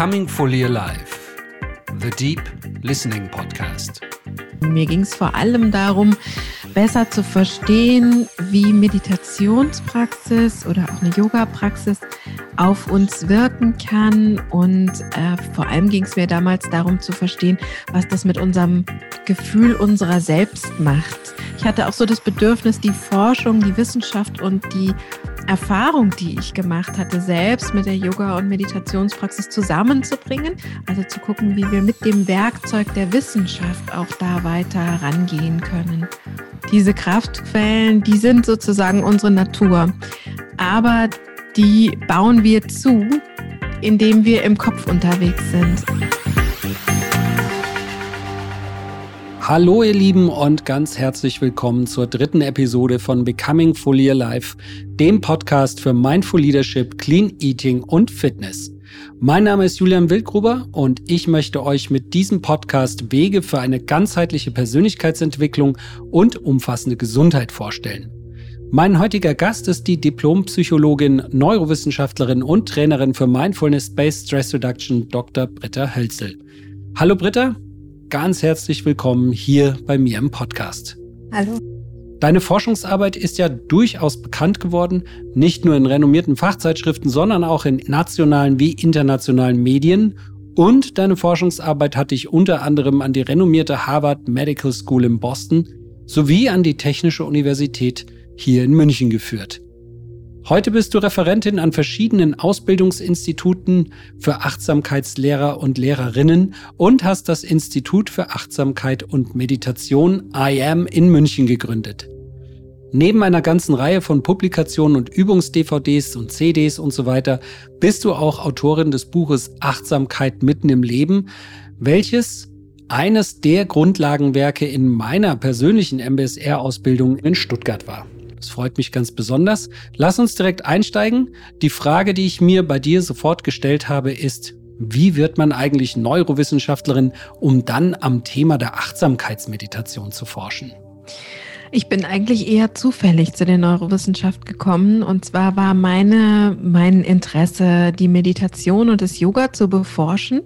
Becoming Fully Alive, The Deep Listening Podcast. Mir ging es vor allem darum, besser zu verstehen, wie Meditationspraxis oder auch eine Yoga-Praxis auf uns wirken kann. Und äh, vor allem ging es mir damals darum zu verstehen, was das mit unserem Gefühl unserer selbst macht. Ich hatte auch so das Bedürfnis, die Forschung, die Wissenschaft und die Erfahrung, die ich gemacht hatte, selbst mit der Yoga- und Meditationspraxis zusammenzubringen. Also zu gucken, wie wir mit dem Werkzeug der Wissenschaft auch da weiter herangehen können. Diese Kraftquellen, die sind sozusagen unsere Natur. Aber die bauen wir zu, indem wir im Kopf unterwegs sind. Hallo ihr Lieben und ganz herzlich willkommen zur dritten Episode von Becoming Fully Alive, dem Podcast für Mindful Leadership, Clean Eating und Fitness. Mein Name ist Julian Wildgruber und ich möchte euch mit diesem Podcast Wege für eine ganzheitliche Persönlichkeitsentwicklung und umfassende Gesundheit vorstellen. Mein heutiger Gast ist die Diplompsychologin, Neurowissenschaftlerin und Trainerin für Mindfulness-Based Stress Reduction, Dr. Britta Hölzel. Hallo Britta, ganz herzlich willkommen hier bei mir im Podcast. Hallo. Deine Forschungsarbeit ist ja durchaus bekannt geworden, nicht nur in renommierten Fachzeitschriften, sondern auch in nationalen wie internationalen Medien. Und deine Forschungsarbeit hat dich unter anderem an die renommierte Harvard Medical School in Boston sowie an die Technische Universität hier in München geführt. Heute bist du Referentin an verschiedenen Ausbildungsinstituten für Achtsamkeitslehrer und Lehrerinnen und hast das Institut für Achtsamkeit und Meditation IAM in München gegründet. Neben einer ganzen Reihe von Publikationen und Übungs-DVDs und CDs und so weiter bist du auch Autorin des Buches Achtsamkeit mitten im Leben, welches eines der Grundlagenwerke in meiner persönlichen MBSR-Ausbildung in Stuttgart war. Das freut mich ganz besonders. Lass uns direkt einsteigen. Die Frage, die ich mir bei dir sofort gestellt habe, ist, wie wird man eigentlich Neurowissenschaftlerin, um dann am Thema der Achtsamkeitsmeditation zu forschen? Ich bin eigentlich eher zufällig zu der Neurowissenschaft gekommen. Und zwar war meine, mein Interesse, die Meditation und das Yoga zu beforschen.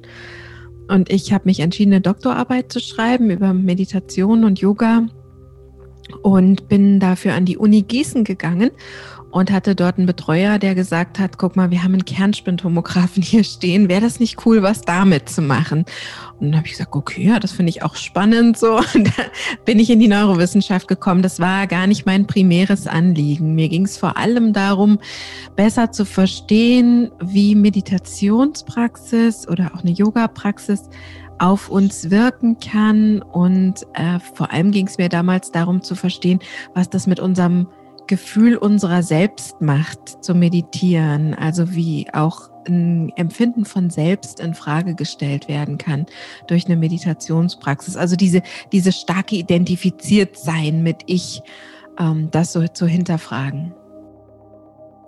Und ich habe mich entschieden, eine Doktorarbeit zu schreiben über Meditation und Yoga und bin dafür an die Uni Gießen gegangen und hatte dort einen Betreuer, der gesagt hat, guck mal, wir haben einen Kernspintomographen hier stehen, wäre das nicht cool, was damit zu machen? Und dann habe ich gesagt, okay, ja, das finde ich auch spannend. So, und da bin ich in die Neurowissenschaft gekommen. Das war gar nicht mein primäres Anliegen. Mir ging es vor allem darum, besser zu verstehen, wie Meditationspraxis oder auch eine Yoga-Praxis auf uns wirken kann. Und äh, vor allem ging es mir damals darum zu verstehen, was das mit unserem Gefühl unserer selbst macht, zu meditieren. Also wie auch ein Empfinden von selbst in Frage gestellt werden kann durch eine Meditationspraxis. Also diese, diese starke identifiziert sein mit ich, ähm, das so zu hinterfragen.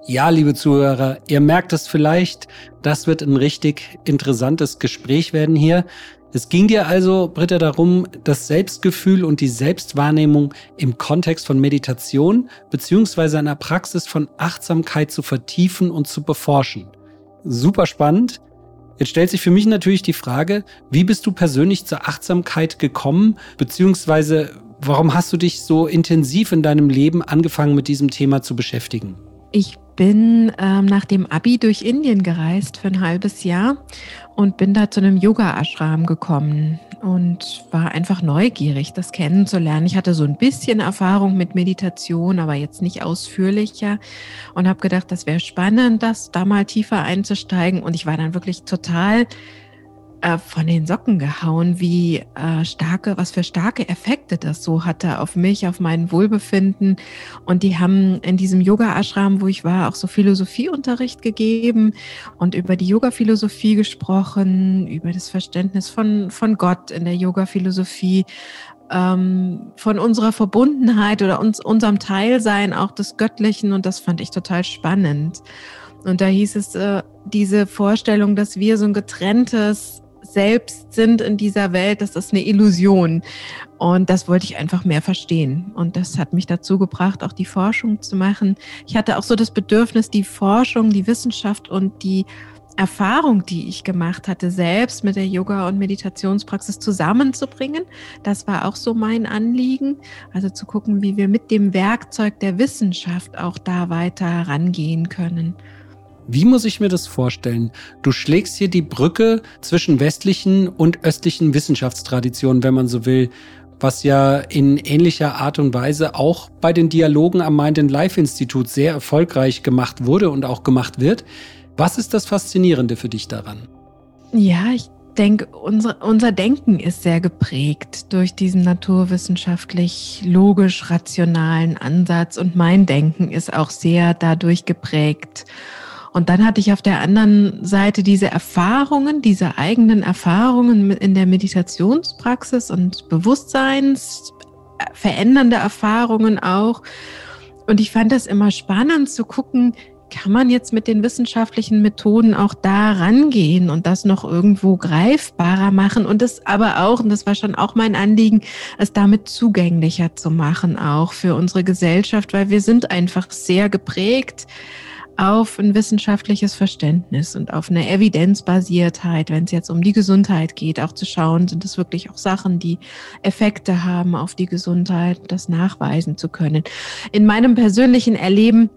Ja, liebe Zuhörer, ihr merkt es vielleicht, das wird ein richtig interessantes Gespräch werden hier. Es ging dir also, Britta, darum, das Selbstgefühl und die Selbstwahrnehmung im Kontext von Meditation beziehungsweise einer Praxis von Achtsamkeit zu vertiefen und zu beforschen. Super spannend. Jetzt stellt sich für mich natürlich die Frage, wie bist du persönlich zur Achtsamkeit gekommen, beziehungsweise warum hast du dich so intensiv in deinem Leben angefangen mit diesem Thema zu beschäftigen? Ich bin ähm, nach dem Abi durch Indien gereist für ein halbes Jahr und bin da zu einem Yoga-Ashram gekommen und war einfach neugierig, das kennenzulernen. Ich hatte so ein bisschen Erfahrung mit Meditation, aber jetzt nicht ausführlicher und habe gedacht, das wäre spannend, das da mal tiefer einzusteigen. Und ich war dann wirklich total äh, von den Socken gehauen, wie äh, starke, was für starke Effekte das so hatte auf mich, auf mein Wohlbefinden. Und die haben in diesem Yoga-Ashram, wo ich war, auch so Philosophieunterricht gegeben und über die Yoga-Philosophie gesprochen, über das Verständnis von, von Gott in der Yoga-Philosophie, ähm, von unserer Verbundenheit oder uns, unserem Teilsein auch des Göttlichen. Und das fand ich total spannend. Und da hieß es, äh, diese Vorstellung, dass wir so ein getrenntes selbst sind in dieser Welt, das ist eine Illusion. Und das wollte ich einfach mehr verstehen. Und das hat mich dazu gebracht, auch die Forschung zu machen. Ich hatte auch so das Bedürfnis, die Forschung, die Wissenschaft und die Erfahrung, die ich gemacht hatte, selbst mit der Yoga- und Meditationspraxis zusammenzubringen. Das war auch so mein Anliegen. Also zu gucken, wie wir mit dem Werkzeug der Wissenschaft auch da weiter herangehen können. Wie muss ich mir das vorstellen? Du schlägst hier die Brücke zwischen westlichen und östlichen Wissenschaftstraditionen, wenn man so will, was ja in ähnlicher Art und Weise auch bei den Dialogen am Mind and Life Institut sehr erfolgreich gemacht wurde und auch gemacht wird. Was ist das Faszinierende für dich daran? Ja, ich denke, unser, unser Denken ist sehr geprägt durch diesen naturwissenschaftlich logisch-rationalen Ansatz und mein Denken ist auch sehr dadurch geprägt. Und dann hatte ich auf der anderen Seite diese Erfahrungen, diese eigenen Erfahrungen in der Meditationspraxis und Bewusstseinsverändernde Erfahrungen auch. Und ich fand das immer spannend zu gucken, kann man jetzt mit den wissenschaftlichen Methoden auch da rangehen und das noch irgendwo greifbarer machen und das aber auch, und das war schon auch mein Anliegen, es damit zugänglicher zu machen, auch für unsere Gesellschaft, weil wir sind einfach sehr geprägt auf ein wissenschaftliches Verständnis und auf eine Evidenzbasiertheit, wenn es jetzt um die Gesundheit geht, auch zu schauen, sind es wirklich auch Sachen, die Effekte haben auf die Gesundheit, das nachweisen zu können. In meinem persönlichen Erleben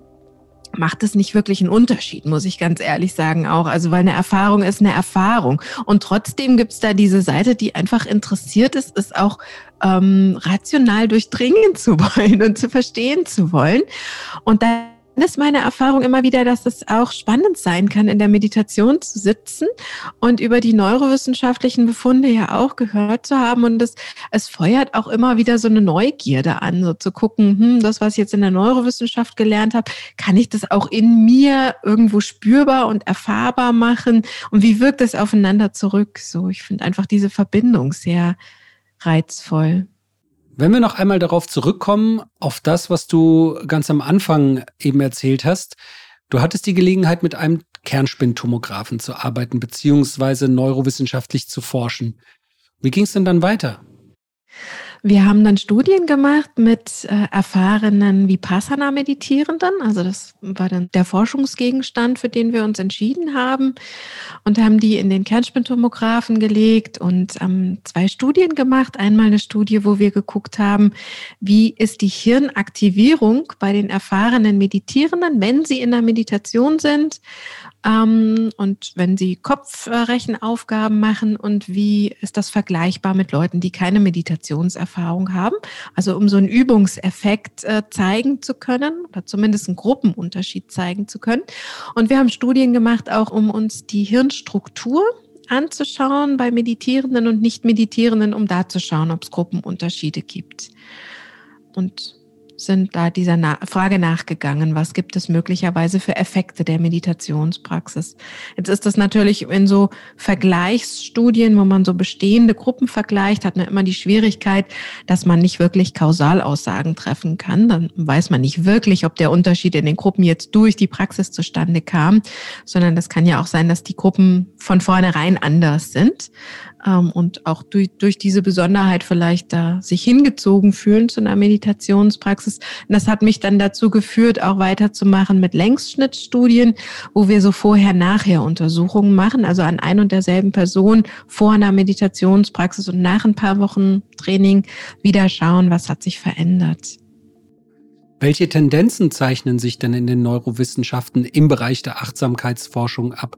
macht es nicht wirklich einen Unterschied, muss ich ganz ehrlich sagen auch. Also weil eine Erfahrung ist eine Erfahrung. Und trotzdem gibt es da diese Seite, die einfach interessiert ist, ist auch ähm, rational durchdringen zu wollen und zu verstehen zu wollen. Und da ist meine Erfahrung immer wieder, dass es auch spannend sein kann, in der Meditation zu sitzen und über die neurowissenschaftlichen Befunde ja auch gehört zu haben. Und es, es feuert auch immer wieder so eine Neugierde an, so zu gucken, hm, das, was ich jetzt in der Neurowissenschaft gelernt habe, kann ich das auch in mir irgendwo spürbar und erfahrbar machen? Und wie wirkt es aufeinander zurück? So, ich finde einfach diese Verbindung sehr reizvoll. Wenn wir noch einmal darauf zurückkommen, auf das, was du ganz am Anfang eben erzählt hast. Du hattest die Gelegenheit, mit einem Kernspintomographen zu arbeiten, beziehungsweise neurowissenschaftlich zu forschen. Wie ging es denn dann weiter? Wir haben dann Studien gemacht mit äh, erfahrenen Vipassana-Meditierenden. Also das war dann der Forschungsgegenstand, für den wir uns entschieden haben. Und haben die in den Kernspintomographen gelegt und ähm, zwei Studien gemacht. Einmal eine Studie, wo wir geguckt haben, wie ist die Hirnaktivierung bei den erfahrenen Meditierenden, wenn sie in der Meditation sind ähm, und wenn sie Kopfrechenaufgaben machen und wie ist das vergleichbar mit Leuten, die keine Meditationserfahrung haben. Also um so einen Übungseffekt äh, zeigen zu können oder zumindest einen Gruppenunterschied zeigen zu können. Und wir haben Studien gemacht, auch um uns die Hirnstruktur anzuschauen bei Meditierenden und Nicht-Meditierenden, um da zu schauen, ob es Gruppenunterschiede gibt. Und sind da dieser Na Frage nachgegangen, was gibt es möglicherweise für Effekte der Meditationspraxis. Jetzt ist das natürlich in so Vergleichsstudien, wo man so bestehende Gruppen vergleicht, hat man immer die Schwierigkeit, dass man nicht wirklich Kausalaussagen treffen kann. Dann weiß man nicht wirklich, ob der Unterschied in den Gruppen jetzt durch die Praxis zustande kam, sondern das kann ja auch sein, dass die Gruppen von vornherein anders sind und auch durch, durch diese Besonderheit vielleicht da sich hingezogen fühlen zu einer Meditationspraxis. Und das hat mich dann dazu geführt, auch weiterzumachen mit Längsschnittstudien, wo wir so vorher-nachher Untersuchungen machen, also an ein und derselben Person vor einer Meditationspraxis und nach ein paar Wochen Training wieder schauen, was hat sich verändert. Welche Tendenzen zeichnen sich denn in den Neurowissenschaften im Bereich der Achtsamkeitsforschung ab?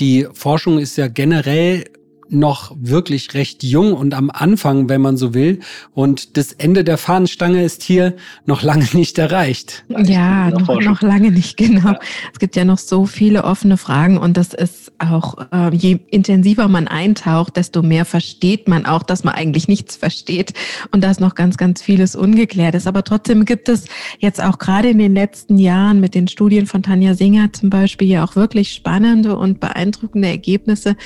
Die Forschung ist ja generell noch wirklich recht jung und am Anfang, wenn man so will. Und das Ende der Fahnenstange ist hier noch lange nicht erreicht. Ja, noch, noch lange nicht, genau. Ja. Es gibt ja noch so viele offene Fragen und das ist auch, äh, je intensiver man eintaucht, desto mehr versteht man auch, dass man eigentlich nichts versteht und dass noch ganz, ganz vieles ungeklärt ist. Aber trotzdem gibt es jetzt auch gerade in den letzten Jahren mit den Studien von Tanja Singer zum Beispiel ja auch wirklich spannende und beeindruckende Ergebnisse,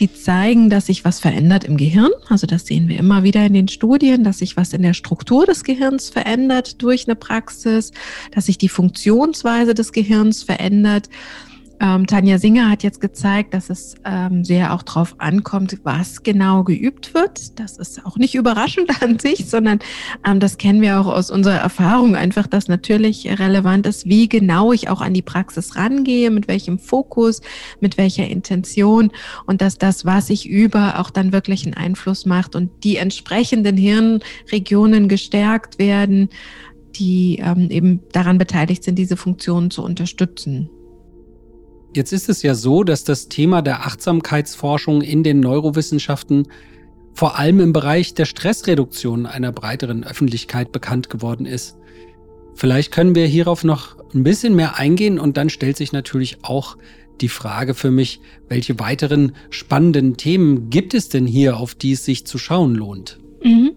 die zeigen, dass sich was verändert im Gehirn. Also das sehen wir immer wieder in den Studien, dass sich was in der Struktur des Gehirns verändert durch eine Praxis, dass sich die Funktionsweise des Gehirns verändert Ähm, Tanja Singer hat jetzt gezeigt, dass es ähm, sehr auch darauf ankommt, was genau geübt wird. Das ist auch nicht überraschend an sich, sondern ähm, das kennen wir auch aus unserer Erfahrung einfach, dass natürlich relevant ist, wie genau ich auch an die Praxis rangehe, mit welchem Fokus, mit welcher Intention und dass das, was ich übe, auch dann wirklich einen Einfluss macht und die entsprechenden Hirnregionen gestärkt werden, die ähm, eben daran beteiligt sind, diese Funktionen zu unterstützen. Jetzt ist es ja so, dass das Thema der Achtsamkeitsforschung in den Neurowissenschaften vor allem im Bereich der Stressreduktion einer breiteren Öffentlichkeit bekannt geworden ist. Vielleicht können wir hierauf noch ein bisschen mehr eingehen und dann stellt sich natürlich auch die Frage für mich, welche weiteren spannenden Themen gibt es denn hier, auf die es sich zu schauen lohnt? Mhm.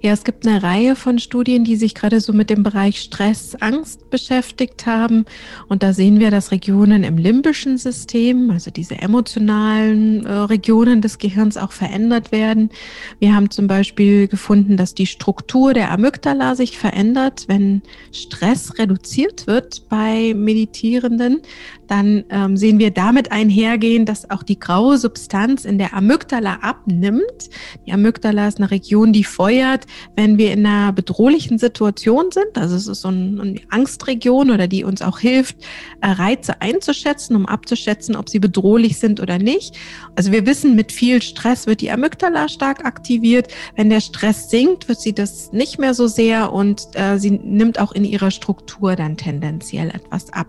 Ja, es gibt eine Reihe von Studien, die sich gerade so mit dem Bereich Stress, Angst beschäftigt haben. Und da sehen wir, dass Regionen im limbischen System, also diese emotionalen äh, Regionen des Gehirns auch verändert werden. Wir haben zum Beispiel gefunden, dass die Struktur der Amygdala sich verändert, wenn Stress reduziert wird bei Meditierenden. Dann ähm, sehen wir damit einhergehen, dass auch die graue Substanz in der Amygdala abnimmt. Die Amygdala ist eine Region, die feuert, wenn wir in einer bedrohlichen Situation sind. Also es ist so eine Angstregion oder die uns auch hilft, äh, Reize einzuschätzen, um abzuschätzen, ob sie bedrohlich sind oder nicht. Also wir wissen, mit viel Stress wird die Amygdala stark aktiviert. Wenn der Stress sinkt, wird sie das nicht mehr so sehr und äh, sie nimmt auch in ihrer Struktur dann tendenziell etwas ab.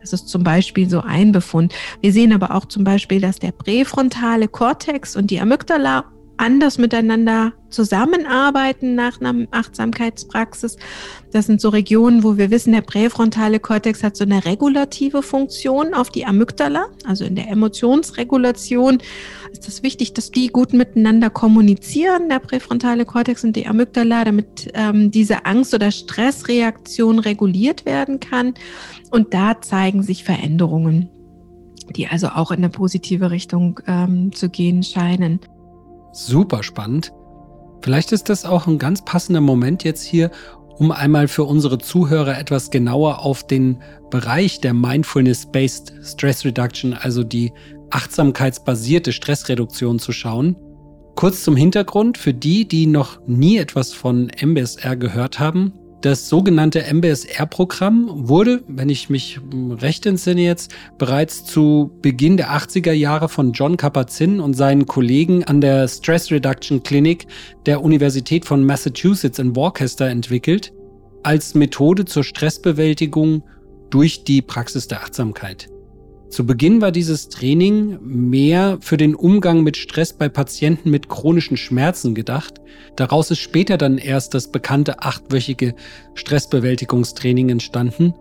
Das ist zum Beispiel so ein Befund. Wir sehen aber auch zum Beispiel, dass der präfrontale Kortex und die Amygdala anders miteinander zusammenarbeiten nach einer Achtsamkeitspraxis. Das sind so Regionen, wo wir wissen, der präfrontale Kortex hat so eine regulative Funktion auf die Amygdala, also in der Emotionsregulation ist es wichtig, dass die gut miteinander kommunizieren, der präfrontale Kortex und die Amygdala, damit ähm, diese Angst- oder Stressreaktion reguliert werden kann. Und da zeigen sich Veränderungen, die also auch in eine positive Richtung ähm, zu gehen scheinen super spannend. Vielleicht ist das auch ein ganz passender Moment jetzt hier, um einmal für unsere Zuhörer etwas genauer auf den Bereich der Mindfulness-Based Stress Reduction, also die achtsamkeitsbasierte Stressreduktion zu schauen. Kurz zum Hintergrund für die, die noch nie etwas von MBSR gehört haben. Das sogenannte MBSR-Programm wurde, wenn ich mich recht entsinne jetzt, bereits zu Beginn der 80er Jahre von John Kabat-Zinn und seinen Kollegen an der Stress Reduction Clinic der Universität von Massachusetts in Worcester entwickelt, als Methode zur Stressbewältigung durch die Praxis der Achtsamkeit. Zu Beginn war dieses Training mehr für den Umgang mit Stress bei Patienten mit chronischen Schmerzen gedacht. Daraus ist später dann erst das bekannte achtwöchige Stressbewältigungstraining entstanden,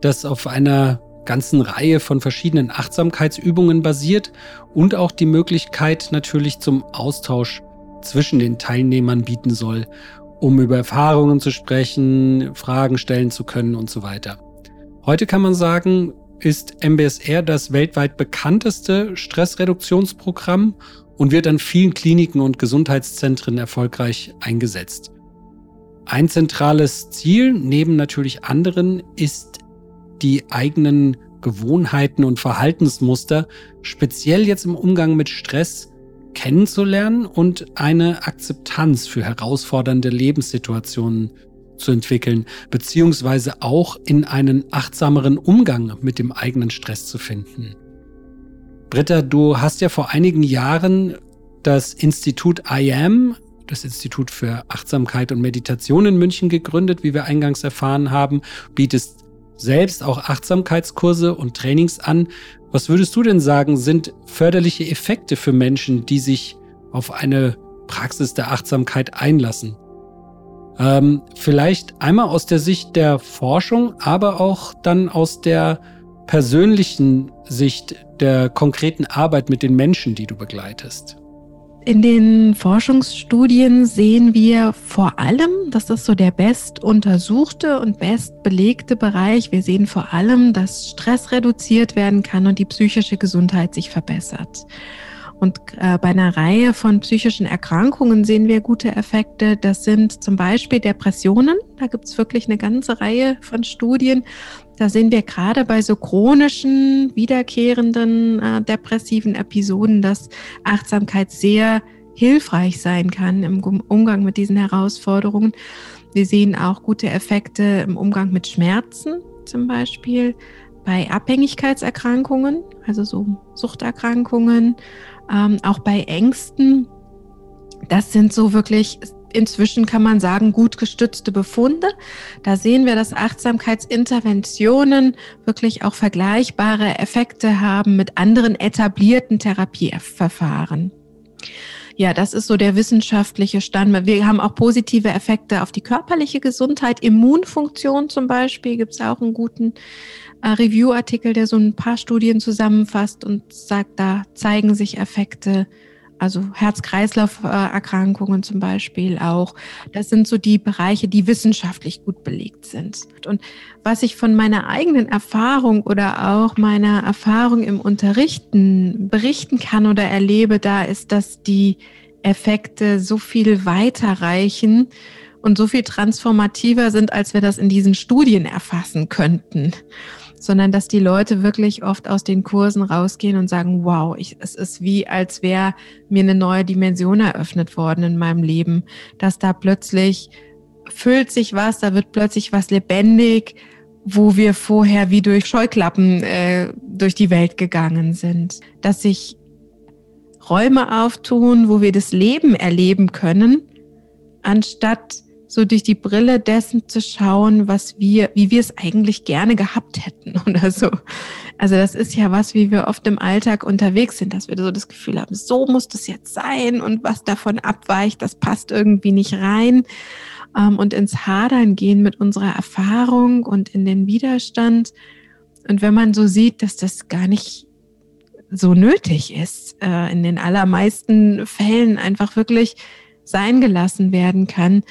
das auf einer ganzen Reihe von verschiedenen Achtsamkeitsübungen basiert und auch die Möglichkeit natürlich zum Austausch zwischen den Teilnehmern bieten soll, um über Erfahrungen zu sprechen, Fragen stellen zu können und so weiter. Heute kann man sagen, ist MBSR das weltweit bekannteste Stressreduktionsprogramm und wird an vielen Kliniken und Gesundheitszentren erfolgreich eingesetzt. Ein zentrales Ziel, neben natürlich anderen, ist die eigenen Gewohnheiten und Verhaltensmuster, speziell jetzt im Umgang mit Stress, kennenzulernen und eine Akzeptanz für herausfordernde Lebenssituationen zu entwickeln, beziehungsweise auch in einen achtsameren Umgang mit dem eigenen Stress zu finden. Britta, du hast ja vor einigen Jahren das Institut IAM, das Institut für Achtsamkeit und Meditation in München gegründet, wie wir eingangs erfahren haben, bietest selbst auch Achtsamkeitskurse und Trainings an. Was würdest du denn sagen, sind förderliche Effekte für Menschen, die sich auf eine Praxis der Achtsamkeit einlassen? Ähm, vielleicht einmal aus der Sicht der Forschung, aber auch dann aus der persönlichen Sicht der konkreten Arbeit mit den Menschen, die du begleitest. In den Forschungsstudien sehen wir vor allem, dass das so der best untersuchte und best belegte Bereich. Wir sehen vor allem, dass Stress reduziert werden kann und die psychische Gesundheit sich verbessert. Und äh, bei einer Reihe von psychischen Erkrankungen sehen wir gute Effekte. Das sind zum Beispiel Depressionen. Da gibt es wirklich eine ganze Reihe von Studien, Da sehen wir gerade bei so chronischen, wiederkehrenden äh, depressiven Episoden, dass Achtsamkeit sehr hilfreich sein kann im Umgang mit diesen Herausforderungen. Wir sehen auch gute Effekte im Umgang mit Schmerzen zum Beispiel, bei Abhängigkeitserkrankungen, also so Suchterkrankungen, ähm, auch bei Ängsten. Das sind so wirklich inzwischen kann man sagen, gut gestützte Befunde. Da sehen wir, dass Achtsamkeitsinterventionen wirklich auch vergleichbare Effekte haben mit anderen etablierten Therapieverfahren. Ja, das ist so der wissenschaftliche Stand. Wir haben auch positive Effekte auf die körperliche Gesundheit. Immunfunktion zum Beispiel gibt es auch einen guten Review-Artikel, der so ein paar Studien zusammenfasst und sagt, da zeigen sich Effekte also Herz-Kreislauf-Erkrankungen zum Beispiel auch. Das sind so die Bereiche, die wissenschaftlich gut belegt sind. Und was ich von meiner eigenen Erfahrung oder auch meiner Erfahrung im Unterrichten berichten kann oder erlebe, da ist, dass die Effekte so viel weiterreichen und so viel transformativer sind, als wir das in diesen Studien erfassen könnten sondern dass die Leute wirklich oft aus den Kursen rausgehen und sagen, wow, ich, es ist wie, als wäre mir eine neue Dimension eröffnet worden in meinem Leben, dass da plötzlich füllt sich was, da wird plötzlich was lebendig, wo wir vorher wie durch Scheuklappen äh, durch die Welt gegangen sind, dass sich Räume auftun, wo wir das Leben erleben können, anstatt so durch die Brille dessen zu schauen, was wir, wie wir es eigentlich gerne gehabt hätten oder so. Also das ist ja was, wie wir oft im Alltag unterwegs sind, dass wir so das Gefühl haben, so muss das jetzt sein und was davon abweicht, das passt irgendwie nicht rein. Ähm, und ins Hadern gehen mit unserer Erfahrung und in den Widerstand. Und wenn man so sieht, dass das gar nicht so nötig ist, äh, in den allermeisten Fällen einfach wirklich sein gelassen werden kann,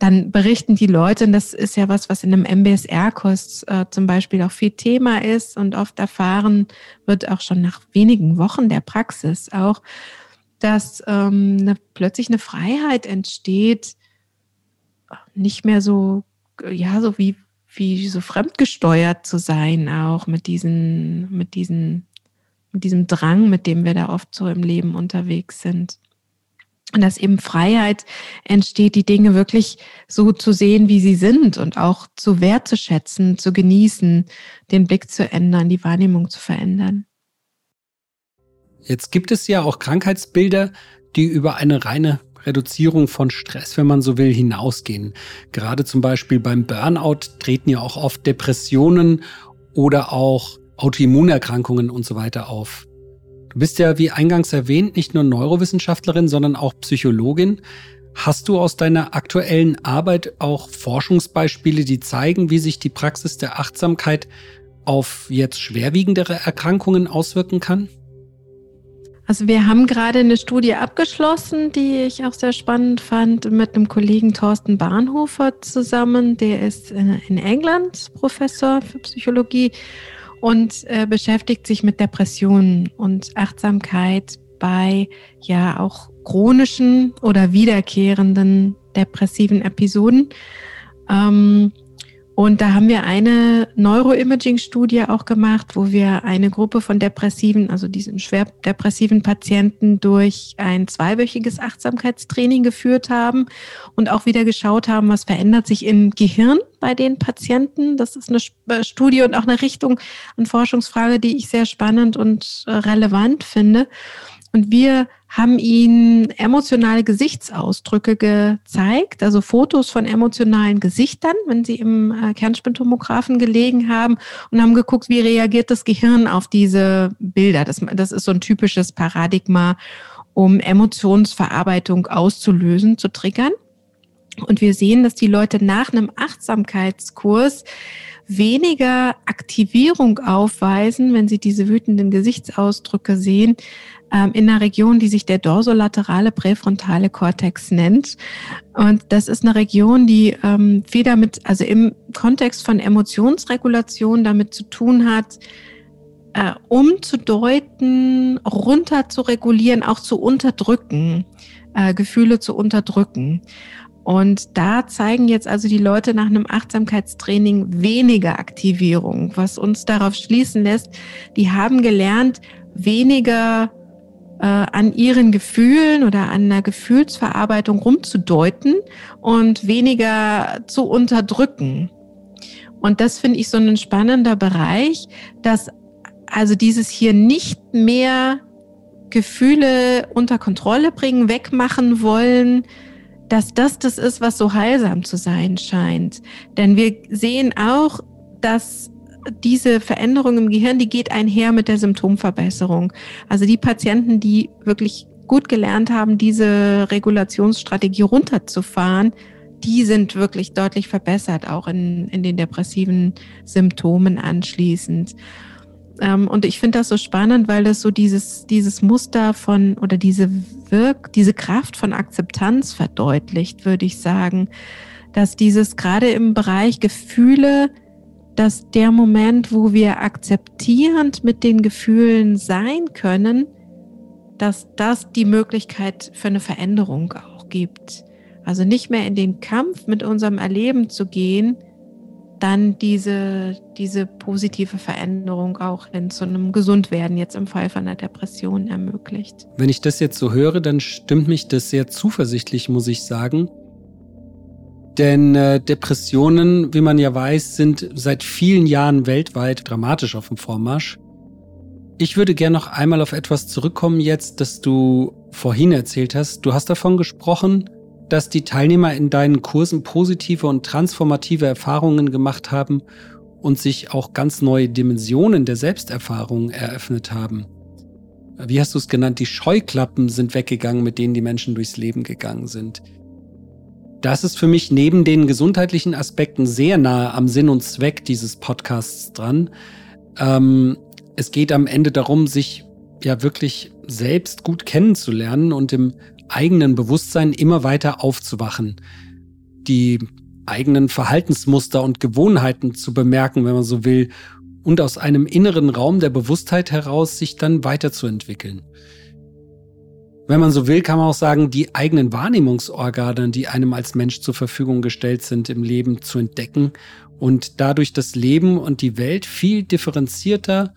dann berichten die Leute, und das ist ja was, was in einem MBSR-Kurs äh, zum Beispiel auch viel Thema ist und oft erfahren wird, auch schon nach wenigen Wochen der Praxis auch, dass ähm, eine, plötzlich eine Freiheit entsteht, nicht mehr so, ja, so wie, wie so fremdgesteuert zu sein, auch mit diesen, mit diesen, mit diesem Drang, mit dem wir da oft so im Leben unterwegs sind. Und dass eben Freiheit entsteht, die Dinge wirklich so zu sehen, wie sie sind und auch zu wertzuschätzen, zu genießen, den Blick zu ändern, die Wahrnehmung zu verändern. Jetzt gibt es ja auch Krankheitsbilder, die über eine reine Reduzierung von Stress, wenn man so will, hinausgehen. Gerade zum Beispiel beim Burnout treten ja auch oft Depressionen oder auch Autoimmunerkrankungen und so weiter auf. Du bist ja, wie eingangs erwähnt, nicht nur Neurowissenschaftlerin, sondern auch Psychologin. Hast du aus deiner aktuellen Arbeit auch Forschungsbeispiele, die zeigen, wie sich die Praxis der Achtsamkeit auf jetzt schwerwiegendere Erkrankungen auswirken kann? Also wir haben gerade eine Studie abgeschlossen, die ich auch sehr spannend fand, mit einem Kollegen Thorsten Bahnhofer zusammen. Der ist in England Professor für Psychologie und äh, beschäftigt sich mit Depressionen und Achtsamkeit bei ja auch chronischen oder wiederkehrenden depressiven Episoden. Ähm, und da haben wir eine Neuroimaging-Studie auch gemacht, wo wir eine Gruppe von depressiven, also diesen schwer depressiven Patienten durch ein zweiwöchiges Achtsamkeitstraining geführt haben und auch wieder geschaut haben, was verändert sich im Gehirn bei den Patienten. Das ist eine äh, Studie und auch eine Richtung und Forschungsfrage, die ich sehr spannend und äh, relevant finde. Und wir haben ihnen emotionale Gesichtsausdrücke gezeigt, also Fotos von emotionalen Gesichtern, wenn sie im äh, Kernspintomographen gelegen haben und haben geguckt, wie reagiert das Gehirn auf diese Bilder. Das, das ist so ein typisches Paradigma, um Emotionsverarbeitung auszulösen, zu triggern. Und wir sehen, dass die Leute nach einem Achtsamkeitskurs weniger Aktivierung aufweisen, wenn sie diese wütenden Gesichtsausdrücke sehen, in einer Region, die sich der dorsolaterale präfrontale Kortex nennt. Und das ist eine Region, die ähm, viel damit, also im Kontext von Emotionsregulation damit zu tun hat, äh, umzudeuten, runter zu regulieren, auch zu unterdrücken, äh, Gefühle zu unterdrücken. Und da zeigen jetzt also die Leute nach einem Achtsamkeitstraining weniger Aktivierung, was uns darauf schließen lässt, die haben gelernt, weniger äh, an ihren Gefühlen oder an einer Gefühlsverarbeitung rumzudeuten und weniger zu unterdrücken. Und das finde ich so ein spannender Bereich, dass also dieses hier nicht mehr Gefühle unter Kontrolle bringen, wegmachen wollen, dass das das ist, was so heilsam zu sein scheint. Denn wir sehen auch, dass diese Veränderung im Gehirn, die geht einher mit der Symptomverbesserung. Also die Patienten, die wirklich gut gelernt haben, diese Regulationsstrategie runterzufahren, die sind wirklich deutlich verbessert, auch in, in den depressiven Symptomen anschließend. Ähm, und ich finde das so spannend, weil das so dieses, dieses Muster von oder diese Wirk, diese Kraft von Akzeptanz verdeutlicht, würde ich sagen. Dass dieses gerade im Bereich Gefühle, dass der Moment, wo wir akzeptierend mit den Gefühlen sein können, dass das die Möglichkeit für eine Veränderung auch gibt. Also nicht mehr in den Kampf mit unserem Erleben zu gehen, dann diese, diese positive Veränderung auch hin zu einem Gesundwerden jetzt im Fall von einer Depression ermöglicht. Wenn ich das jetzt so höre, dann stimmt mich das sehr zuversichtlich, muss ich sagen. Denn äh, Depressionen, wie man ja weiß, sind seit vielen Jahren weltweit dramatisch auf dem Vormarsch. Ich würde gerne noch einmal auf etwas zurückkommen jetzt, das du vorhin erzählt hast. Du hast davon gesprochen, dass die Teilnehmer in deinen Kursen positive und transformative Erfahrungen gemacht haben und sich auch ganz neue Dimensionen der Selbsterfahrung eröffnet haben. Wie hast du es genannt? Die Scheuklappen sind weggegangen, mit denen die Menschen durchs Leben gegangen sind. Das ist für mich neben den gesundheitlichen Aspekten sehr nahe am Sinn und Zweck dieses Podcasts dran. Ähm, es geht am Ende darum, sich ja wirklich selbst gut kennenzulernen und im eigenen Bewusstsein immer weiter aufzuwachen, die eigenen Verhaltensmuster und Gewohnheiten zu bemerken, wenn man so will, und aus einem inneren Raum der Bewusstheit heraus sich dann weiterzuentwickeln. Wenn man so will, kann man auch sagen, die eigenen Wahrnehmungsorgane, die einem als Mensch zur Verfügung gestellt sind, im Leben zu entdecken und dadurch das Leben und die Welt viel differenzierter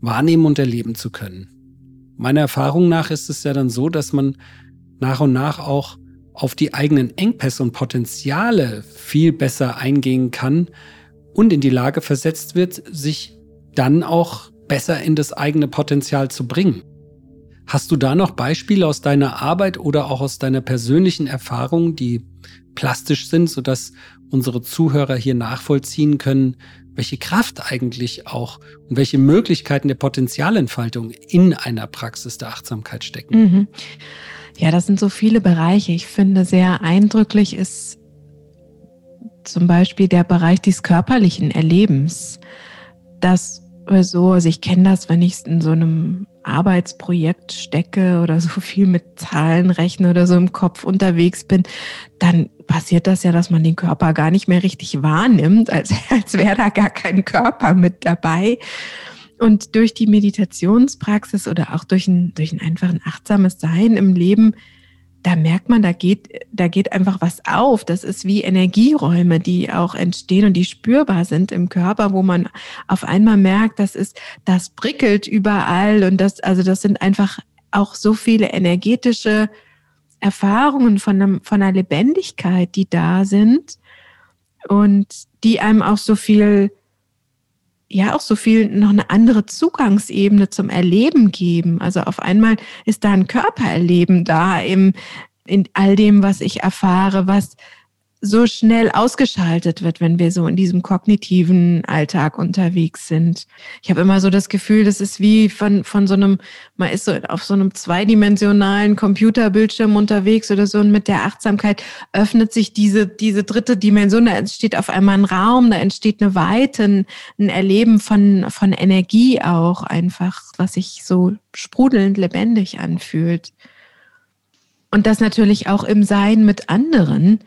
wahrnehmen und erleben zu können. Meiner Erfahrung nach ist es ja dann so, dass man nach und nach auch auf die eigenen Engpässe und Potenziale viel besser eingehen kann und in die Lage versetzt wird, sich dann auch besser in das eigene Potenzial zu bringen. Hast du da noch Beispiele aus deiner Arbeit oder auch aus deiner persönlichen Erfahrung, die plastisch sind, sodass unsere Zuhörer hier nachvollziehen können, welche Kraft eigentlich auch und welche Möglichkeiten der Potenzialentfaltung in einer Praxis der Achtsamkeit stecken. Mhm. Ja, das sind so viele Bereiche. Ich finde, sehr eindrücklich ist zum Beispiel der Bereich des körperlichen Erlebens. Das so, also ich kenne das, wenn ich in so einem Arbeitsprojekt stecke oder so viel mit Zahlen rechne oder so im Kopf unterwegs bin, dann passiert das ja, dass man den Körper gar nicht mehr richtig wahrnimmt, als, als wäre da gar kein Körper mit dabei. Und durch die Meditationspraxis oder auch durch ein, durch ein einfachen achtsames Sein im Leben da merkt man, da geht, da geht einfach was auf. Das ist wie Energieräume, die auch entstehen und die spürbar sind im Körper, wo man auf einmal merkt, das ist, das prickelt überall und das, also das sind einfach auch so viele energetische Erfahrungen von, einem, von einer Lebendigkeit, die da sind und die einem auch so viel ja auch so viel noch eine andere Zugangsebene zum Erleben geben. Also auf einmal ist da ein Körpererleben da im, in all dem, was ich erfahre, was so schnell ausgeschaltet wird, wenn wir so in diesem kognitiven Alltag unterwegs sind. Ich habe immer so das Gefühl, das ist wie von, von so einem, man ist so auf so einem zweidimensionalen Computerbildschirm unterwegs oder so und mit der Achtsamkeit öffnet sich diese, diese dritte Dimension, da entsteht auf einmal ein Raum, da entsteht eine Weite, ein, Erleben von, von Energie auch einfach, was sich so sprudelnd lebendig anfühlt. Und das natürlich auch im Sein mit anderen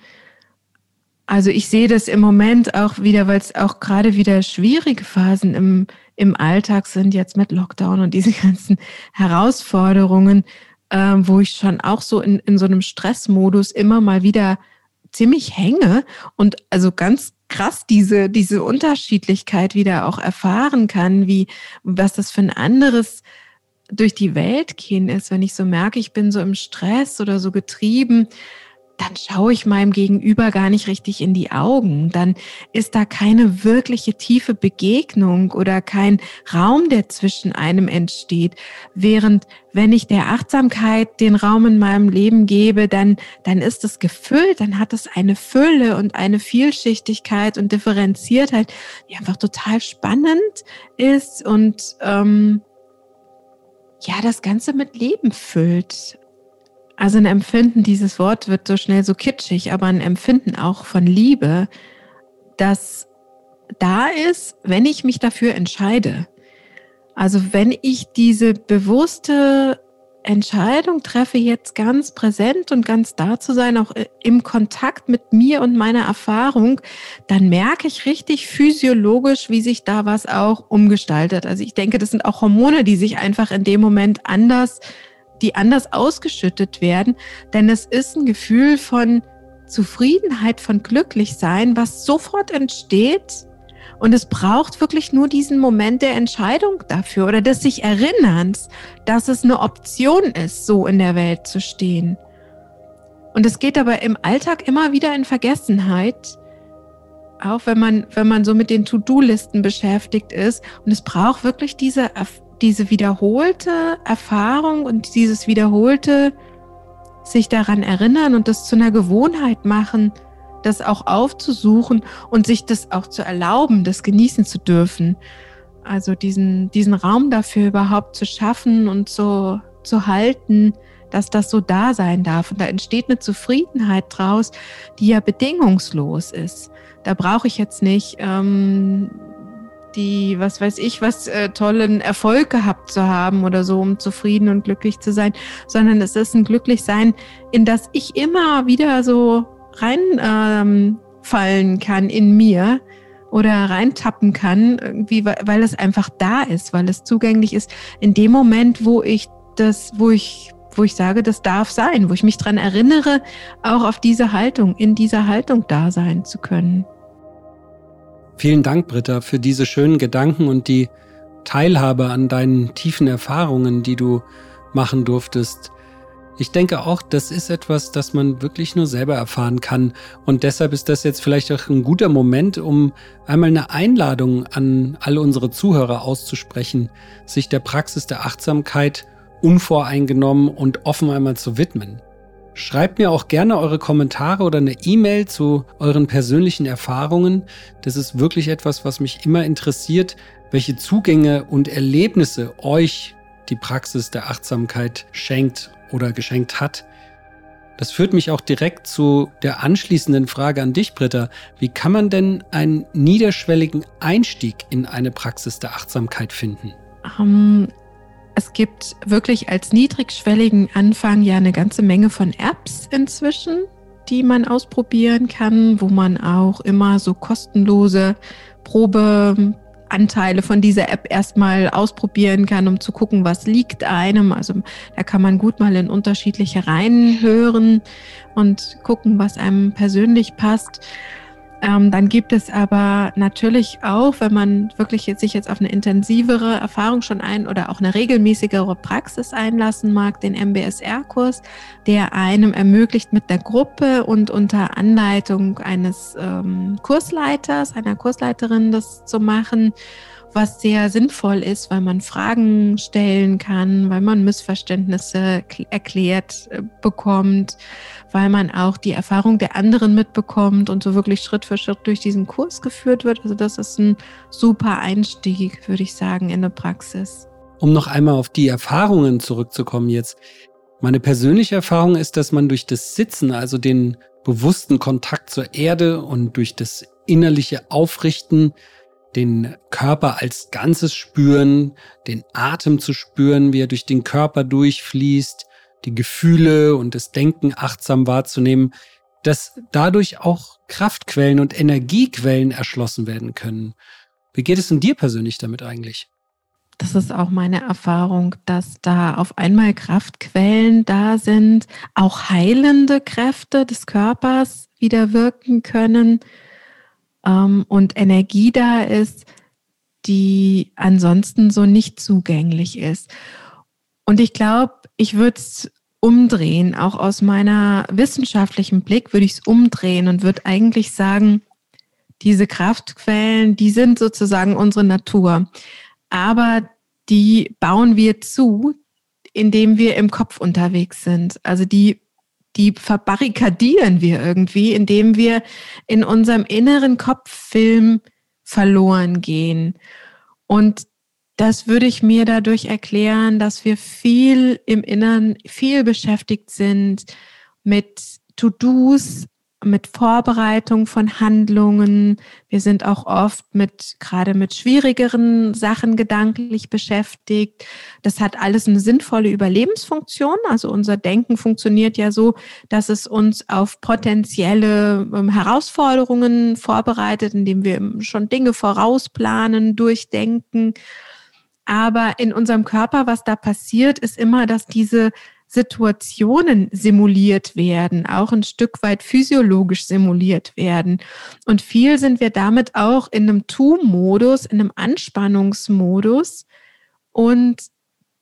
also ich sehe das im Moment auch wieder, weil es auch gerade wieder schwierige Phasen im, im Alltag sind, jetzt mit Lockdown und diese ganzen Herausforderungen, äh, wo ich schon auch so in, in so einem Stressmodus immer mal wieder ziemlich hänge und also ganz krass diese, diese Unterschiedlichkeit wieder auch erfahren kann, wie, was das für ein anderes durch die Welt gehen ist, wenn ich so merke, ich bin so im Stress oder so getrieben, dann schaue ich meinem Gegenüber gar nicht richtig in die Augen. Dann ist da keine wirkliche tiefe Begegnung oder kein Raum, der zwischen einem entsteht. Während wenn ich der Achtsamkeit den Raum in meinem Leben gebe, dann, dann ist es gefüllt, dann hat es eine Fülle und eine Vielschichtigkeit und Differenziertheit, die einfach total spannend ist und ähm, ja, das Ganze mit Leben füllt. Also ein Empfinden, dieses Wort wird so schnell so kitschig, aber ein Empfinden auch von Liebe, das da ist, wenn ich mich dafür entscheide. Also wenn ich diese bewusste Entscheidung treffe, jetzt ganz präsent und ganz da zu sein, auch im Kontakt mit mir und meiner Erfahrung, dann merke ich richtig physiologisch, wie sich da was auch umgestaltet. Also ich denke, das sind auch Hormone, die sich einfach in dem Moment anders die anders ausgeschüttet werden. Denn es ist ein Gefühl von Zufriedenheit, von Glücklichsein, was sofort entsteht. Und es braucht wirklich nur diesen Moment der Entscheidung dafür oder des sich Erinnerns, dass es eine Option ist, so in der Welt zu stehen. Und es geht aber im Alltag immer wieder in Vergessenheit, auch wenn man, wenn man so mit den To-Do-Listen beschäftigt ist. Und es braucht wirklich diese diese wiederholte Erfahrung und dieses wiederholte sich daran erinnern und das zu einer Gewohnheit machen, das auch aufzusuchen und sich das auch zu erlauben, das genießen zu dürfen. Also diesen, diesen Raum dafür überhaupt zu schaffen und so zu halten, dass das so da sein darf. Und da entsteht eine Zufriedenheit draus, die ja bedingungslos ist. Da brauche ich jetzt nicht ähm, die, was weiß ich, was äh, tollen Erfolg gehabt zu haben oder so, um zufrieden und glücklich zu sein, sondern es ist ein Glücklichsein, in das ich immer wieder so reinfallen ähm, kann in mir oder reintappen kann, irgendwie, weil, weil es einfach da ist, weil es zugänglich ist, in dem Moment, wo ich das, wo ich wo ich sage, das darf sein, wo ich mich dran erinnere, auch auf diese Haltung, in dieser Haltung da sein zu können. Vielen Dank, Britta, für diese schönen Gedanken und die Teilhabe an deinen tiefen Erfahrungen, die du machen durftest. Ich denke auch, das ist etwas, das man wirklich nur selber erfahren kann. Und deshalb ist das jetzt vielleicht auch ein guter Moment, um einmal eine Einladung an alle unsere Zuhörer auszusprechen, sich der Praxis der Achtsamkeit unvoreingenommen und offen einmal zu widmen. Schreibt mir auch gerne eure Kommentare oder eine E-Mail zu euren persönlichen Erfahrungen. Das ist wirklich etwas, was mich immer interessiert, welche Zugänge und Erlebnisse euch die Praxis der Achtsamkeit schenkt oder geschenkt hat. Das führt mich auch direkt zu der anschließenden Frage an dich, Britta. Wie kann man denn einen niederschwelligen Einstieg in eine Praxis der Achtsamkeit finden? Um, ähm, es gibt wirklich als niedrigschwelligen Anfang ja eine ganze Menge von Apps inzwischen, die man ausprobieren kann, wo man auch immer so kostenlose Probeanteile von dieser App erstmal ausprobieren kann, um zu gucken, was liegt einem. Also da kann man gut mal in unterschiedliche Reihen hören und gucken, was einem persönlich passt. Ähm, dann gibt es aber natürlich auch, wenn man wirklich jetzt, sich jetzt auf eine intensivere Erfahrung schon ein oder auch eine regelmäßigere Praxis einlassen mag, den MBSR-Kurs, der einem ermöglicht, mit der Gruppe und unter Anleitung eines ähm, Kursleiters, einer Kursleiterin das zu machen was sehr sinnvoll ist, weil man Fragen stellen kann, weil man Missverständnisse erklärt äh, bekommt, weil man auch die Erfahrung der anderen mitbekommt und so wirklich Schritt für Schritt durch diesen Kurs geführt wird. Also das ist ein super Einstieg, würde ich sagen, in eine Praxis. Um noch einmal auf die Erfahrungen zurückzukommen jetzt. Meine persönliche Erfahrung ist, dass man durch das Sitzen, also den bewussten Kontakt zur Erde und durch das innerliche Aufrichten den Körper als Ganzes spüren, den Atem zu spüren, wie er durch den Körper durchfließt, die Gefühle und das Denken achtsam wahrzunehmen, dass dadurch auch Kraftquellen und Energiequellen erschlossen werden können. Wie geht es denn dir persönlich damit eigentlich? das ist auch meine Erfahrung, dass da auf einmal Kraftquellen da sind, auch heilende Kräfte des Körpers wieder wirken können ähm, und Energie da ist, die ansonsten so nicht zugänglich ist. Und ich glaube, ich würde es umdrehen, auch aus meiner wissenschaftlichen Blick würde ich es umdrehen und würde eigentlich sagen, diese Kraftquellen, die sind sozusagen unsere Natur. Aber die bauen wir zu, indem wir im Kopf unterwegs sind. Also die, die verbarrikadieren wir irgendwie, indem wir in unserem inneren Kopffilm verloren gehen. Und das würde ich mir dadurch erklären, dass wir viel im Innern, viel beschäftigt sind mit To-Dos, mit Vorbereitung von Handlungen. Wir sind auch oft mit, gerade mit schwierigeren Sachen gedanklich beschäftigt. Das hat alles eine sinnvolle Überlebensfunktion. Also unser Denken funktioniert ja so, dass es uns auf potenzielle ähm, Herausforderungen vorbereitet, indem wir schon Dinge vorausplanen, durchdenken. Aber in unserem Körper, was da passiert, ist immer, dass diese Situationen simuliert werden, auch ein Stück weit physiologisch simuliert werden. Und viel sind wir damit auch in einem Tu-Modus, in einem Anspannungsmodus und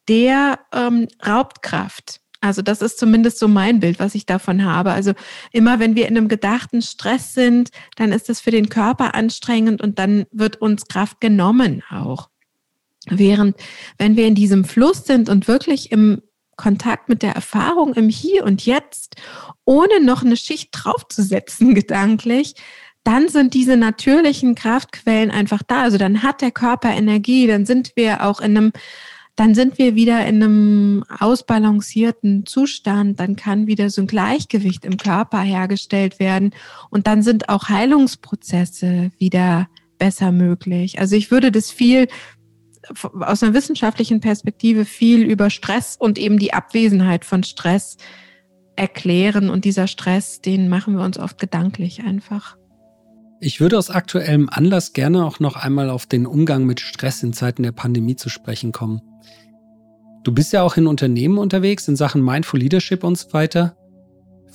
der ähm, raubt Kraft. Also das ist zumindest so mein Bild, was ich davon habe. Also immer wenn wir in einem gedachten Stress sind, dann ist das für den Körper anstrengend und dann wird uns Kraft genommen auch. Während wenn wir in diesem Fluss sind und wirklich im Kontakt mit der Erfahrung im Hier und Jetzt, ohne noch eine Schicht draufzusetzen, gedanklich, dann sind diese natürlichen Kraftquellen einfach da. Also dann hat der Körper Energie, dann sind wir auch in einem, dann sind wir wieder in einem ausbalancierten Zustand, dann kann wieder so ein Gleichgewicht im Körper hergestellt werden und dann sind auch Heilungsprozesse wieder besser möglich. Also ich würde das viel aus einer wissenschaftlichen Perspektive viel über Stress und eben die Abwesenheit von Stress erklären. Und dieser Stress, den machen wir uns oft gedanklich einfach. Ich würde aus aktuellem Anlass gerne auch noch einmal auf den Umgang mit Stress in Zeiten der Pandemie zu sprechen kommen. Du bist ja auch in Unternehmen unterwegs in Sachen Mindful Leadership und so weiter.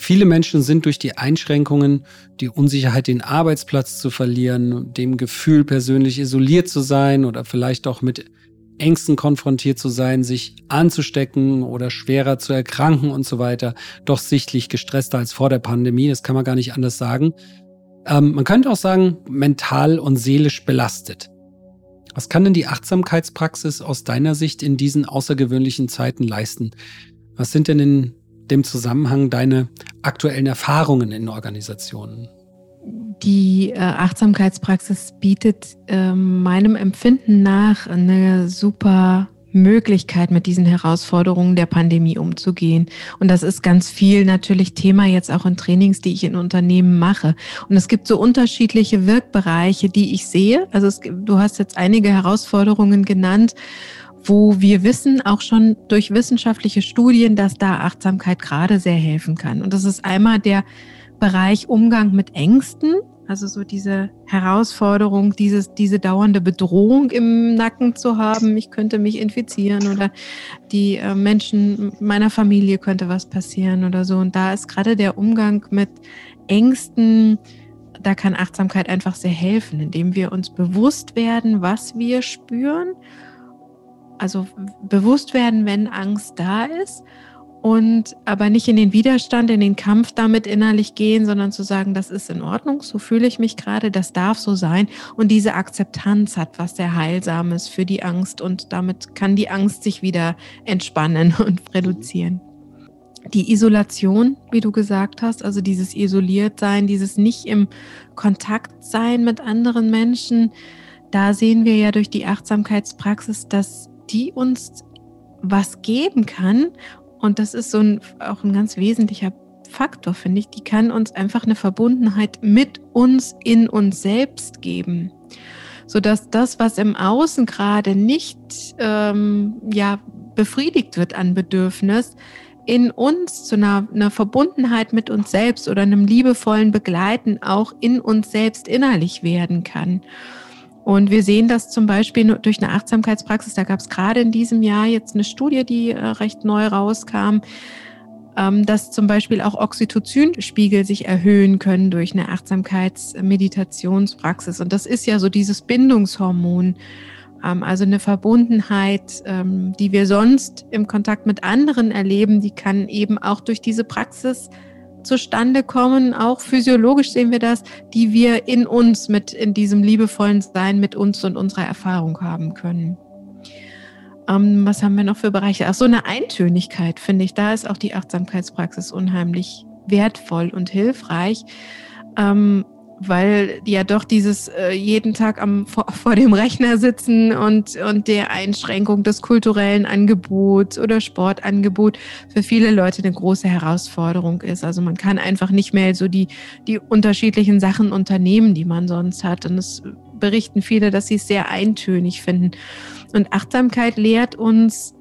Viele Menschen sind durch die Einschränkungen, die Unsicherheit, den Arbeitsplatz zu verlieren, dem Gefühl, persönlich isoliert zu sein oder vielleicht auch mit Ängsten konfrontiert zu sein, sich anzustecken oder schwerer zu erkranken und so weiter, doch sichtlich gestresster als vor der Pandemie. Das kann man gar nicht anders sagen. Ähm, man könnte auch sagen, mental und seelisch belastet. Was kann denn die Achtsamkeitspraxis aus deiner Sicht in diesen außergewöhnlichen Zeiten leisten? Was sind denn in dem Zusammenhang deine aktuellen Erfahrungen in Organisationen? Die äh, Achtsamkeitspraxis bietet äh, meinem Empfinden nach eine super Möglichkeit, mit diesen Herausforderungen der Pandemie umzugehen. Und das ist ganz viel natürlich Thema jetzt auch in Trainings, die ich in Unternehmen mache. Und es gibt so unterschiedliche Wirkbereiche, die ich sehe. Also es, du hast jetzt einige Herausforderungen genannt wo wir wissen, auch schon durch wissenschaftliche Studien, dass da Achtsamkeit gerade sehr helfen kann. Und das ist einmal der Bereich Umgang mit Ängsten, also so diese Herausforderung, dieses, diese dauernde Bedrohung im Nacken zu haben, ich könnte mich infizieren oder die äh, Menschen meiner Familie könnte was passieren oder so. Und da ist gerade der Umgang mit Ängsten, da kann Achtsamkeit einfach sehr helfen, indem wir uns bewusst werden, was wir spüren also bewusst werden, wenn Angst da ist und aber nicht in den Widerstand, in den Kampf damit innerlich gehen, sondern zu sagen, das ist in Ordnung, so fühle ich mich gerade, das darf so sein und diese Akzeptanz hat was sehr heilsames für die Angst und damit kann die Angst sich wieder entspannen und reduzieren. Die Isolation, wie du gesagt hast, also dieses Isoliertsein, dieses nicht im Kontakt sein mit anderen Menschen, da sehen wir ja durch die Achtsamkeitspraxis, dass die uns was geben kann. Und das ist so ein, auch ein ganz wesentlicher Faktor, finde ich. Die kann uns einfach eine Verbundenheit mit uns in uns selbst geben. Sodass das, was im Außen gerade nicht ähm, ja, befriedigt wird an Bedürfnis, in uns zu einer, einer Verbundenheit mit uns selbst oder einem liebevollen Begleiten auch in uns selbst innerlich werden kann. Und wir sehen das zum Beispiel durch eine Achtsamkeitspraxis. Da gab es gerade in diesem Jahr jetzt eine Studie, die äh, recht neu rauskam, ähm, dass zum Beispiel auch Oxytocinspiegel sich erhöhen können durch eine Achtsamkeitsmeditationspraxis. Und das ist ja so dieses Bindungshormon. Ähm, also eine Verbundenheit, ähm, die wir sonst im Kontakt mit anderen erleben, die kann eben auch durch diese Praxis zustande kommen. Auch physiologisch sehen wir das, die wir in uns mit, in diesem liebevollen Sein mit uns und unserer Erfahrung haben können. Ähm, was haben wir noch für Bereiche? Ach so, eine Eintönigkeit finde ich. Da ist auch die Achtsamkeitspraxis unheimlich wertvoll und hilfreich. Ähm, weil ja doch dieses äh, jeden Tag am, vor, vor, dem Rechner sitzen und, und der Einschränkung des kulturellen Angebots oder Sportangebot für viele Leute eine große Herausforderung ist. Also man kann einfach nicht mehr so die, die unterschiedlichen Sachen unternehmen, die man sonst hat. Und es berichten viele, dass sie es sehr eintönig finden. Und Achtsamkeit lehrt uns,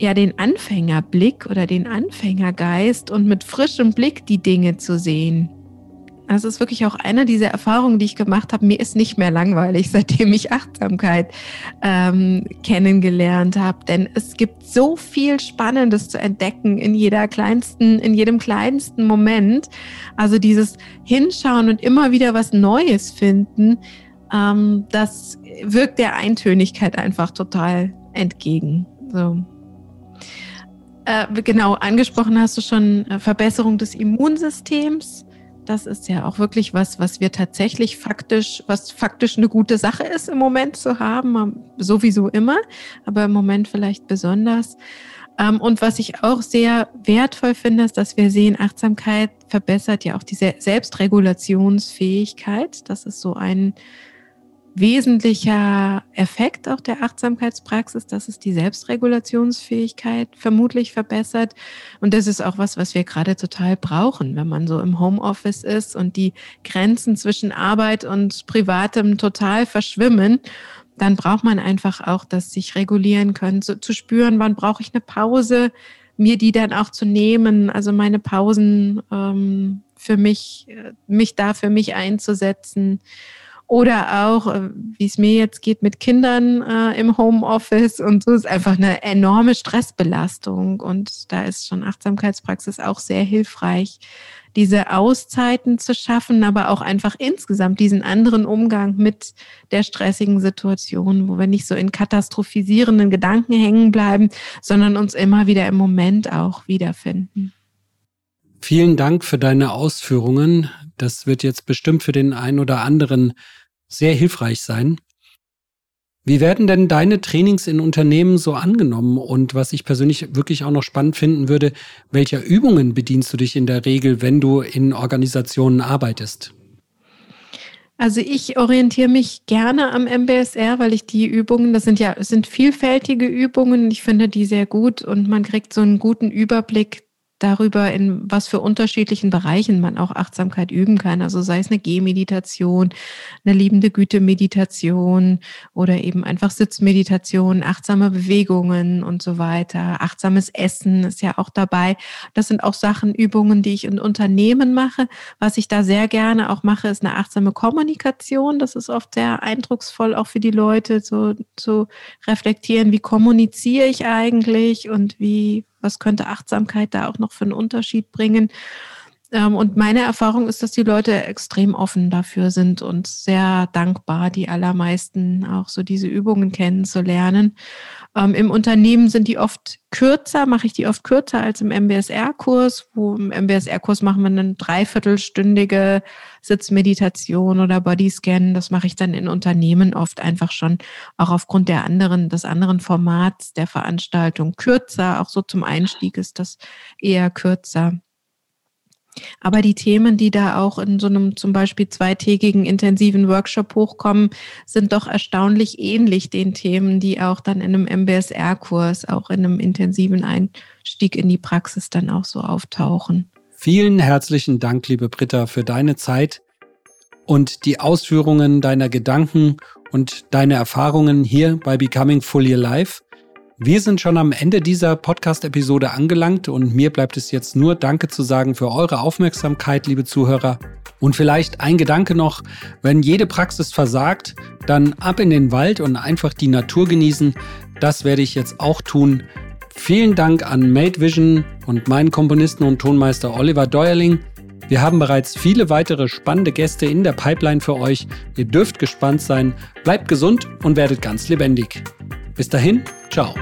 ja den Anfängerblick oder den Anfängergeist und mit frischem Blick die Dinge zu sehen. Das ist wirklich auch eine dieser Erfahrungen, die ich gemacht habe. Mir ist nicht mehr langweilig, seitdem ich Achtsamkeit ähm, kennengelernt habe. Denn es gibt so viel Spannendes zu entdecken in jeder kleinsten, in jedem kleinsten Moment. Also dieses Hinschauen und immer wieder was Neues finden, ähm, das wirkt der Eintönigkeit einfach total entgegen. So. Äh, genau, angesprochen hast du schon äh, Verbesserung des Immunsystems das ist ja auch wirklich was, was wir tatsächlich faktisch, was faktisch eine gute Sache ist im Moment zu haben, sowieso immer, aber im Moment vielleicht besonders. Ähm, und was ich auch sehr wertvoll finde, ist, dass wir sehen, Achtsamkeit verbessert ja auch die Selbstregulationsfähigkeit. Das ist so ein wesentlicher Effekt auch der Achtsamkeitspraxis, dass es die Selbstregulationsfähigkeit vermutlich verbessert. Und das ist auch was, was wir gerade total brauchen, wenn man so im Homeoffice ist und die Grenzen zwischen Arbeit und Privatem total verschwimmen. Dann braucht man einfach auch das sich regulieren können, so, zu spüren, wann brauche ich eine Pause, mir die dann auch zu nehmen, also meine Pausen ähm, für mich, äh, mich da für mich einzusetzen oder auch, äh, wie es mir jetzt geht, mit Kindern äh, im Homeoffice und so ist einfach eine enorme Stressbelastung. Und da ist schon Achtsamkeitspraxis auch sehr hilfreich, diese Auszeiten zu schaffen, aber auch einfach insgesamt diesen anderen Umgang mit der stressigen Situation, wo wir nicht so in katastrophisierenden Gedanken hängen bleiben, sondern uns immer wieder im Moment auch wiederfinden. Vielen Dank für deine Ausführungen. Das wird jetzt bestimmt für den einen oder anderen sehr hilfreich sein. Wie werden denn deine Trainings in Unternehmen so angenommen? Und was ich persönlich wirklich auch noch spannend finden würde, welcher Übungen bedienst du dich in der Regel, wenn du in Organisationen arbeitest? Also ich orientiere mich gerne am MBSR, weil ich die Übungen, das sind ja sind vielfältige Übungen, ich finde die sehr gut und man kriegt so einen guten Überblick darüber, in was für unterschiedlichen Bereichen man auch Achtsamkeit üben kann. Also sei es eine Gehmeditation, eine liebende Güte-Meditation oder eben einfach Sitzmeditation, achtsame Bewegungen und so weiter. Achtsames Essen ist ja auch dabei. Das sind auch Sachen, Übungen, die ich in Unternehmen mache. Was ich da sehr gerne auch mache, ist eine achtsame Kommunikation. Das ist oft sehr eindrucksvoll auch für die Leute, so zu reflektieren, wie kommuniziere ich eigentlich und wie was könnte Achtsamkeit da auch noch für einen Unterschied bringen? Ähm, und meine Erfahrung ist, dass die Leute extrem offen dafür sind und sehr dankbar, die allermeisten auch so diese Übungen kennenzulernen. Ähm, Im Unternehmen sind die oft kürzer, mache ich die oft kürzer als im MBSR-Kurs. Wo im MBSR-Kurs machen wir eine dreiviertelstündige Sitzmeditation oder Bodyscan. Das mache ich dann in Unternehmen oft einfach schon auch aufgrund der anderen, des anderen Formats der Veranstaltung kürzer. Auch so zum Einstieg ist das eher kürzer. Aber die Themen, die da auch in so einem zum Beispiel zweitägigen intensiven Workshop hochkommen, sind doch erstaunlich ähnlich den Themen, die auch dann in einem MBSR-Kurs, auch in einem intensiven Einstieg in die Praxis dann auch so auftauchen. Vielen herzlichen Dank, liebe Britta, für deine Zeit und die Ausführungen deiner Gedanken und deine Erfahrungen hier bei Becoming Fully Alive. Wir sind schon am Ende dieser Podcast-Episode angelangt und mir bleibt es jetzt nur Danke zu sagen für eure Aufmerksamkeit, liebe Zuhörer. Und vielleicht ein Gedanke noch, wenn jede Praxis versagt, dann ab in den Wald und einfach die Natur genießen. Das werde ich jetzt auch tun. Vielen Dank an Made Vision und meinen Komponisten und Tonmeister Oliver Deuerling. Wir haben bereits viele weitere spannende Gäste in der Pipeline für euch. Ihr dürft gespannt sein. Bleibt gesund und werdet ganz lebendig. Bis dahin, ciao.